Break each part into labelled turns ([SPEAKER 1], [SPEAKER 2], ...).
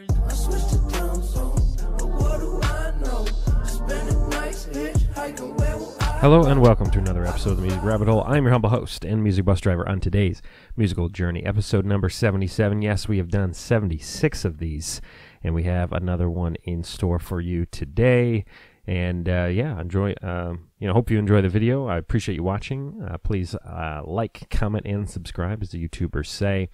[SPEAKER 1] I switched to down zone, but what do I know? Spending nights hitchhiking, where will I
[SPEAKER 2] Hello and welcome to another episode of the Music Rabbit Hole. I'm your humble host and music bus driver on today's musical journey, episode number 77. Yes, we have done 76 of these, and we have another one in store for you today. And uh, yeah, enjoy. Um, you know, hope you enjoy the video. I appreciate you watching. Uh, please uh, like, comment, and subscribe, as the YouTubers say,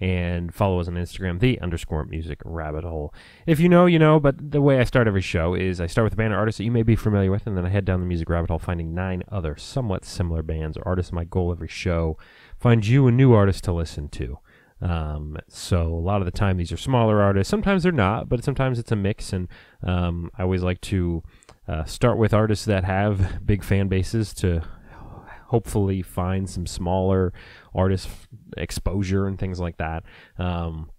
[SPEAKER 2] and follow us on Instagram, the underscore music rabbit hole. If you know, you know. But the way I start every show is I start with a band or artist that you may be familiar with, and then I head down the music rabbit hole, finding nine other somewhat similar bands or artists. My goal every show find you a new artist to listen to. Um, so a lot of the time these are smaller artists. Sometimes they're not, but sometimes it's a mix. And um, I always like to uh, start with artists that have big fan bases to hopefully find some smaller artist exposure and things like that. Um,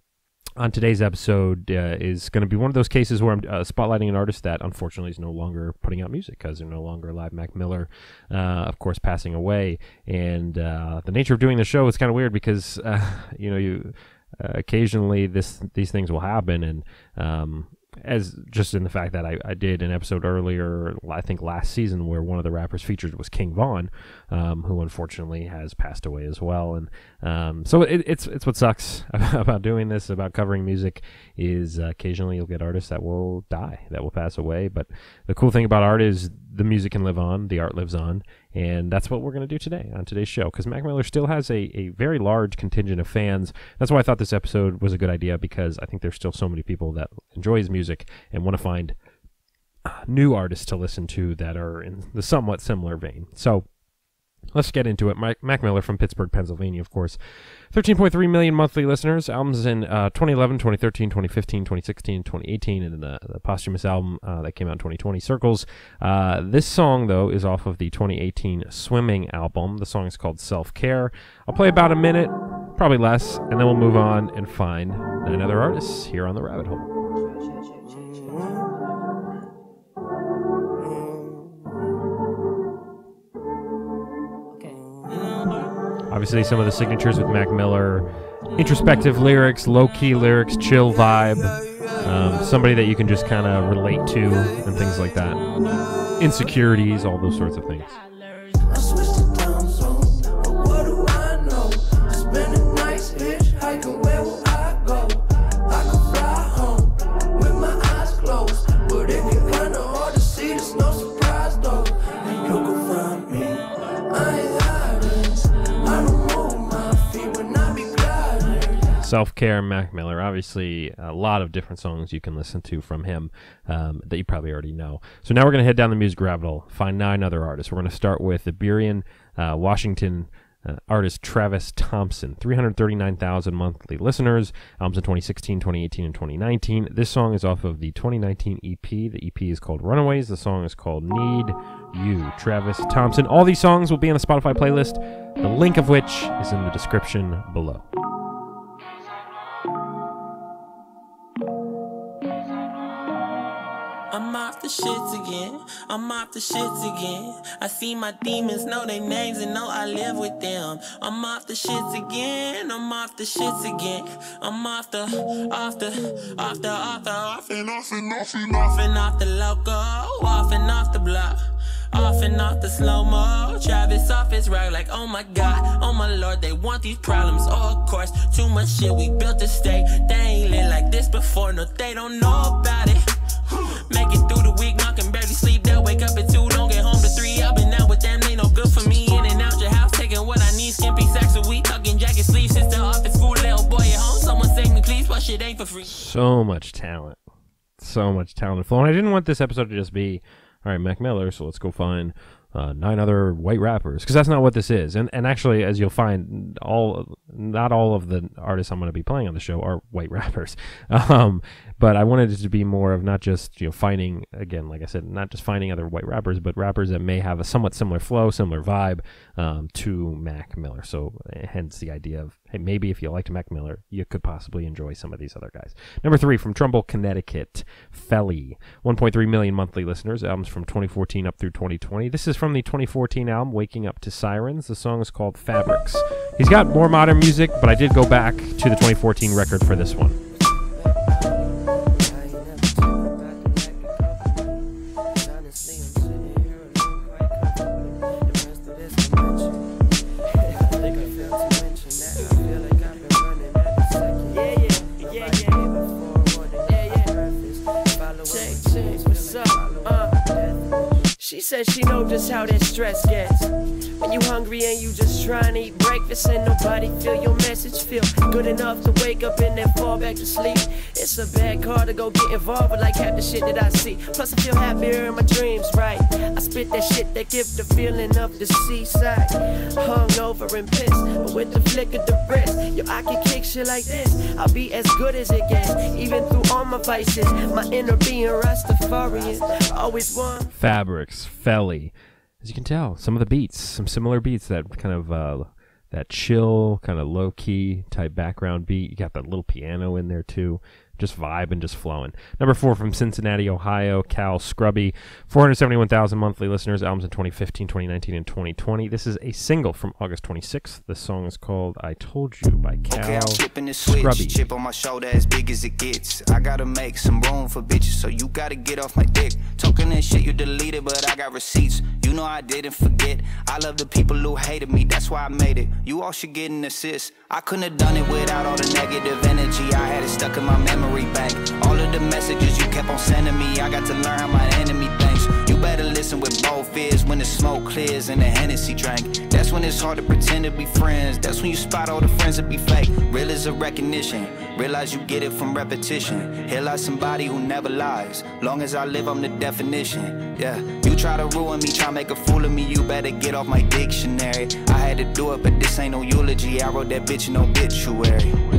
[SPEAKER 2] on today's episode uh, is going to be one of those cases where I'm uh, spotlighting an artist that unfortunately is no longer putting out music because they're no longer alive. Mac Miller, uh, of course, passing away, and uh, the nature of doing the show is kind of weird because uh, you know you occasionally this these things will happen, and um, as just in the fact that I, I did an episode earlier, I think last season, where one of the rappers featured was King Von, um, who unfortunately has passed away as well. And um, so it, it's it's what sucks about doing this, about covering music, is uh, occasionally you'll get artists that will die, that will pass away. But the cool thing about art is the music can live on, the art lives on, and that's what we're going to do today on today's show. Because Mac Miller still has a, a very large contingent of fans. That's why I thought this episode was a good idea because I think there's still so many people that enjoy his music and want to find uh, new artists to listen to that are in the somewhat similar vein. So let's get into it. Mike, Mac Miller from Pittsburgh, Pennsylvania, of course. 13.3 million monthly listeners. Albums in uh, 2011, 2013, 2015, 2016, 2018, and then the, the posthumous album uh, that came out in 2020, Circles. Uh, this song, though, is off of the 2018 Swimming album. The song is called Self Care. I'll play about a minute, probably less, and then we'll move on and find nine other artists here on the rabbit hole. Obviously, some of the signatures with Mac Miller introspective lyrics, low key lyrics, chill vibe. Um, somebody that you can just kind of relate to and things like that. Insecurities, all those sorts of things. Self Care, Mac Miller. Obviously, a lot of different songs you can listen to from him um, that you probably already know. So now we're going to head down the music rabbit hole, find nine other artists. We're going to start with Burien, uh, Washington. Uh, artist Travis Thompson, 339,000 monthly listeners, albums in 2016, 2018, and 2019. This song is off of the 2019 EP. The EP is called Runaways. The song is called Need You. Travis Thompson. All these songs will be on the Spotify playlist, the link of which is in the description below.
[SPEAKER 3] Off the shits again. I'm off the shits again. I see my demons know their names and know I live with them. I'm off the shits again. I'm off the shits again. I'm off the, off the, off the, off the, off and off and off and off and off the loco, off and off the block. Off and off the slow mo, Travis off his rag like oh my god, oh my lord, they want these problems. Oh, of course, too much shit, we built a state. They ain't lit like this before, no, they don't know about it. Through the week, can barely sleep. They'll wake up at two, don't get home to three. I've been out with them, no good for me. In and out your house, taking what I need. Skimpy sacks a week, tucking jacket sleeves. Since the office, school, little boy at home. Someone save me, please. My shit ain't for free.
[SPEAKER 2] so much talent, so much talent flowing. I didn't want this episode to just be, all right, Mac Miller. So let's go find uh, nine other white rappers because that's not what this is. And and actually, as you'll find, all not all of the artists I'm going to be playing on the show are white rappers. Um, but I wanted it to be more of not just you know finding again, like I said, not just finding other white rappers, but rappers that may have a somewhat similar flow, similar vibe um, to Mac Miller. So uh, hence the idea of hey, maybe if you liked Mac Miller, you could possibly enjoy some of these other guys. Number three from Trumbull, Connecticut, Felly, 1.3 million monthly listeners. Albums from 2014 up through 2020. This is from the 2014 album Waking Up to Sirens. The song is called Fabrics. He's got more modern music, but I did go back to the 2014 record for this one.
[SPEAKER 4] Is how that stress gets. When you hungry and you just trying to eat breakfast and nobody feel your message feel good enough to wake up and then fall back to sleep. It's a bad call to go get involved with like half the shit that I see. Plus I feel happier in my dreams, right? I spit that shit that give the feeling of the seaside. Hung over and pissed, but with the flick of the wrist, yo, I can kick shit like this. I'll be as good as it gets, even through all my vices. My inner being Rastafarian, always one.
[SPEAKER 2] Fabrics, Felly. As you can tell, some of the beats, some similar beats that kind of uh, that chill, kind of low key type background beat. You got that little piano in there too. Just vibe and just flowing. Number four from Cincinnati, Ohio, Cal Scruby. 471,000 monthly listeners, albums in 2015, 2019, and 2020. This is a single from August 26th. The song is called I Told You by Cal
[SPEAKER 5] Okay, I'm flipping the switch.
[SPEAKER 2] Scruby.
[SPEAKER 5] Chip on my shoulder as big as it gets. I gotta make some room for bitches, so you gotta get off my dick. Talking that shit you deleted, but I got receipts. You know I didn't forget. I love the people who hated me, that's why I made it. You all should get an assist. I couldn't have done it without all the negative energy. I had it stuck in my memory bank. All of the messages you kept on sending me, I got to learn how my enemy thinks. You better listen with both ears when the smoke clears and the Hennessy drank. That's when it's hard to pretend to be friends. That's when you spot all the friends that be fake. Real is a recognition. Realize you get it from repetition. Here lies somebody who never lies. Long as I live, I'm the definition. Yeah, you try to ruin me, try make a fool of me. You better get off my dictionary. I had to do it, but this ain't no eulogy. I wrote that bitch in obituary.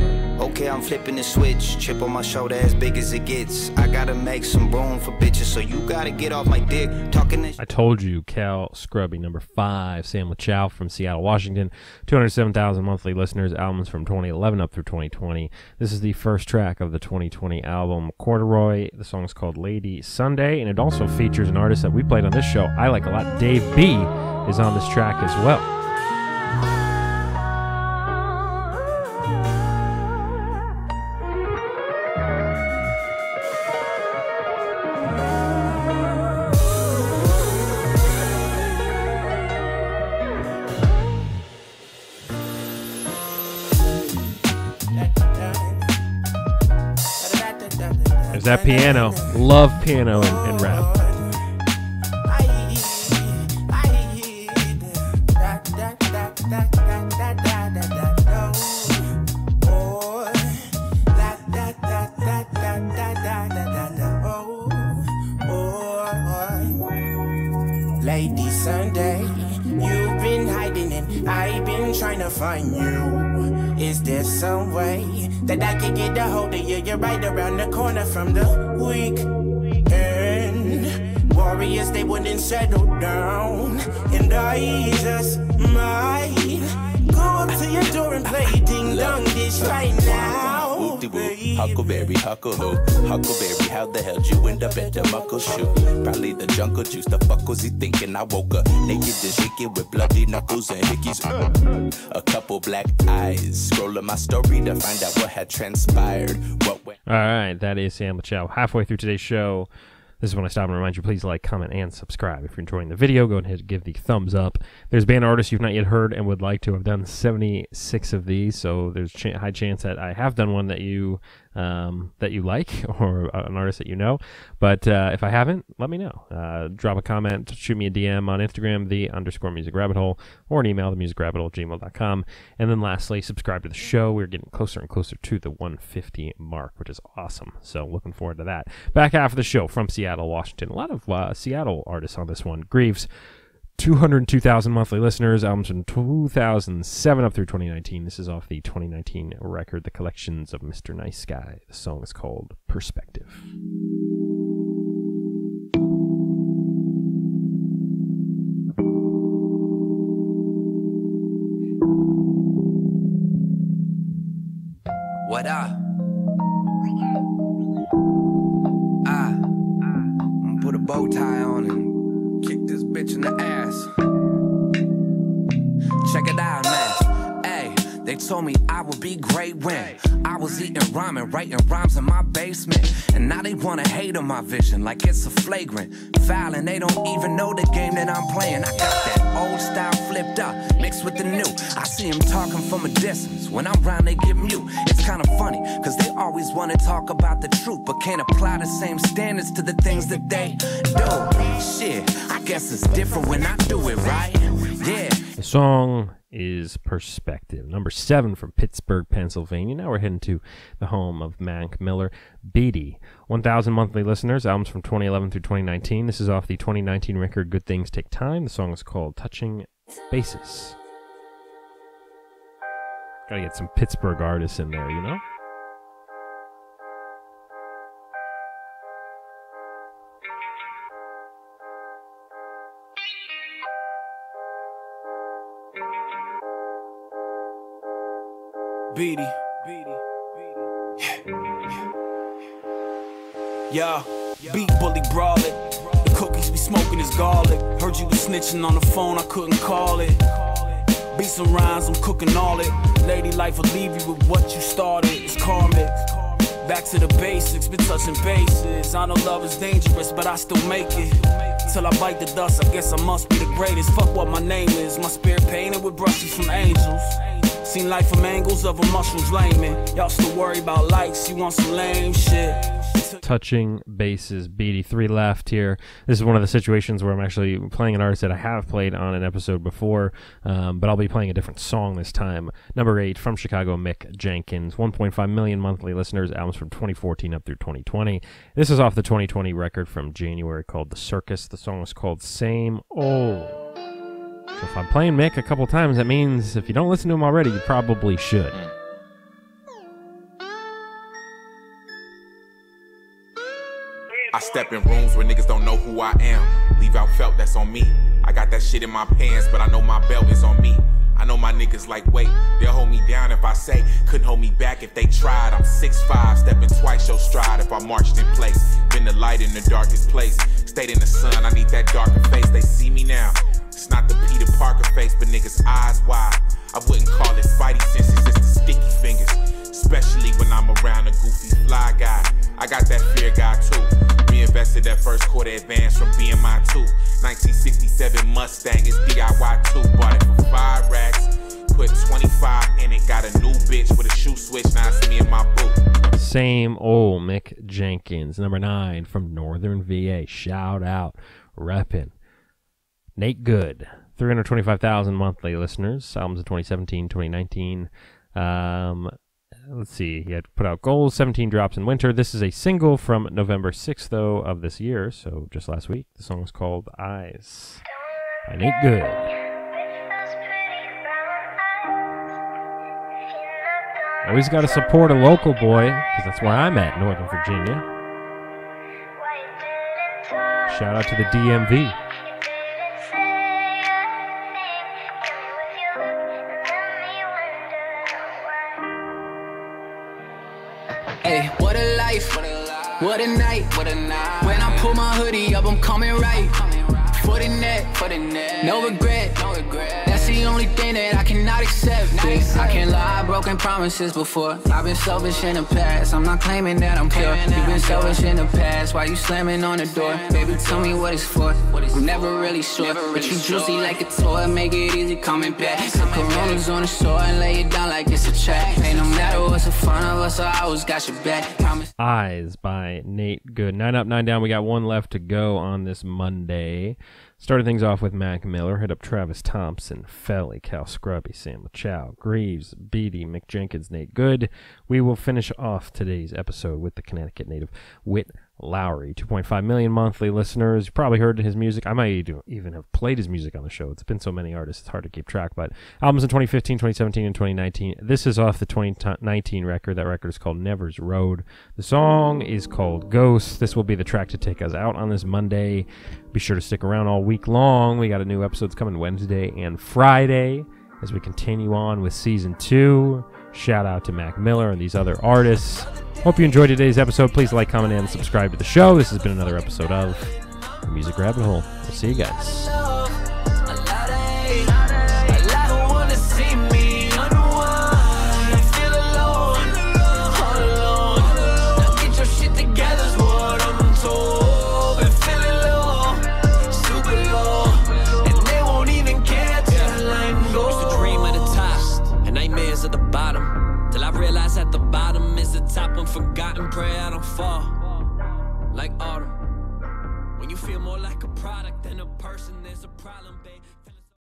[SPEAKER 5] Okay, I'm flipping the switch. Chip on my shoulder as big as it gets. I gotta make some room for bitches, so you gotta get off my dick. Talking this
[SPEAKER 2] I told you, Cal Scruby, number five, Sam Lachow from Seattle, Washington, 207,000 monthly listeners, albums from 2011 up through 2020. This is the first track of the 2020 album, Corduroy. The song is called Lady Sunday, and it also features an artist that we played on this show I like a lot. Dave B is on this track as well. There's that piano. Love piano and, and rap.
[SPEAKER 6] Lady Sunday, you've been hiding and I've been trying to find you. Is there some way that I can get a hold of you? You're right around the corner from the weekend. Warriors, they wouldn't settle down. And I just might go up to your door and play ding dong dish right now.
[SPEAKER 7] Whoop-de-whoop. Huckleberry, huckle Huckleberry, how the hell you end up at the Muckleshoot? Probably the jungle juice, the fuck was he thinking? I woke up naked and shaking with bloody knuckles and hickeys. Uh, a couple black eyes, scrolling my story to find out what had transpired. What went
[SPEAKER 2] All right, that is Sam Lachow. Halfway through today's show, this is when I stop and remind you, please like, comment, and subscribe. If you're enjoying the video, go ahead and give the thumbs up. There's band artists you've not yet heard and would like to. I've done 76 of these, so there's a high chance that I have done one that you um, that you like or an artist that you know. But uh, if I haven't, let me know. Uh, drop a comment, shoot me a DM on Instagram, the underscore music rabbit hole, or an email, the music rabbit hole gmail.com. And then lastly, subscribe to the show. We're getting closer and closer to the 150 mark, which is awesome. So looking forward to that. Back half of the show from Seattle, Washington. A lot of uh, Seattle artists on this one. Grieves. 202,000 monthly listeners, albums from 2007 up through 2019. This is off the 2019 record, The Collections of Mr. Nice Guy. The song is called Perspective.
[SPEAKER 8] What up? Ah, I'ma put a bow tie on and kick this bitch in the ass. Told me I would be great when I was eating ramen, writing rhymes in my basement. And now they wanna hate on my vision like it's a flagrant foul, and they don't even know the game that I'm playing. I got that old style flipped up, mixed with the new. I see them talking from a distance. When I'm round, they get mute. It's kinda funny, cause they always wanna talk about the truth, but can't apply the same standards to the things that they do. Shit, I guess it's different when I do it right. Yeah.
[SPEAKER 2] The song is Perspective, number seven from Pittsburgh, Pennsylvania. Now we're heading to the home of Mac Miller, Beatty. 1,000 monthly listeners, albums from 2011 through 2019. This is off the 2019 record Good Things Take Time. The song is called Touching Bases. Gotta get some Pittsburgh artists in there, you know?
[SPEAKER 9] Beatty. Yeah, beat bully brawling. The cookies we smoking is garlic. Heard you was snitching on the phone, I couldn't call it. Beat some rhymes, I'm cooking all it. Lady life will leave you with what you started. It's karmic. Back to the basics, been touching bases. I know love is dangerous, but I still make it. Till I bite the dust, I guess I must be the greatest. Fuck what my name is. My spirit painted with brushes from angels. Seen life from angles of a mushroom's layman. Y'all still worry about likes, you want some lame shit.
[SPEAKER 2] touching bases. Beatty three left here. This is one of the situations where I'm actually playing an artist that I have played on an episode before, um, but I'll be playing a different song this time. Number eight from Chicago, Mick Jenkins. 1.5 million monthly listeners. Albums from 2014 up through 2020. This is off the 2020 record from January called The Circus. The song is called Same Old. So if I'm playing Mick a couple times, that means if you don't listen to him already, you probably should.
[SPEAKER 10] I step in rooms where niggas don't know who I am. Leave out felt that's on me. I got that shit in my pants, but I know my belt is on me. I know my niggas like wait, they'll hold me down if I say couldn't hold me back if they tried. I'm 6'5, stepping twice your stride if I marched in place. Been the light in the darkest place. Stayed in the sun, I need that darker face. They see me now. It's not the Peter Parker face, but niggas' eyes wide. I wouldn't call it spidey senses, it's the sticky fingers. Especially when I'm around a goofy fly guy. I got that fear guy too. Reinvested that first quarter advance from BMI 2. 1967 Mustang is DIY 2. Bought it for five racks. Put 25 in it. Got a new bitch with a shoe switch. Now it's me and my boo.
[SPEAKER 2] Same old Mick Jenkins, number nine from Northern VA. Shout out, reppin'. Nate Good, 325,000 monthly listeners. Albums of 2017, 2019. Um, let's see. He had put out goals, 17 drops in winter. This is a single from November 6th, though, of this year. So just last week. The song was called Eyes by Nate Good. Always got to support a local boy, because that's where I'm at, Northern Virginia. Shout out to the DMV.
[SPEAKER 11] Hey, what a life, what a night, what a night. When I pull my hoodie up, I'm coming right. For the net, for the net. No regret, no regret. That's the only thing that I cannot accept. I can't lie, broken promises before. I've been selfish in the past. I'm not claiming that I'm pure. You've been selfish in the past. Why you slamming on the door? Baby, tell me what it's for. I'm never really sure. But you juicy like a toy. Make it easy coming back. Some coronas on the shore and lay it down like it's a track. Ain't no matter what's in front of us, I always got your back. Promise.
[SPEAKER 2] Eyes by Nate Good. Nine up, nine down. We got one left to go on this Monday. Started things off with Mac Miller. Hit up Travis Thompson, Felly, Cal Scruby, Sam Chow, Grieves, Beatty, Mick Jenkins, Nate Good. We will finish off today's episode with the Connecticut native Witt Lowry. 2.5 million monthly listeners. You probably heard his music. I might even have played his music on the show. It's been so many artists, it's hard to keep track. But albums in 2015, 2017, and 2019. This is off the 2019 record. That record is called Never's Road. The song is called Ghost. This will be the track to take us out on this Monday. Be sure to stick around all week long. We got a new episodes coming Wednesday and Friday as we continue on with season two. Shout out to Mac Miller and these other artists. Hope you enjoyed today's episode. Please like, comment, and subscribe to the show. This has been another episode of Music Rabbit Hole. We'll see you guys.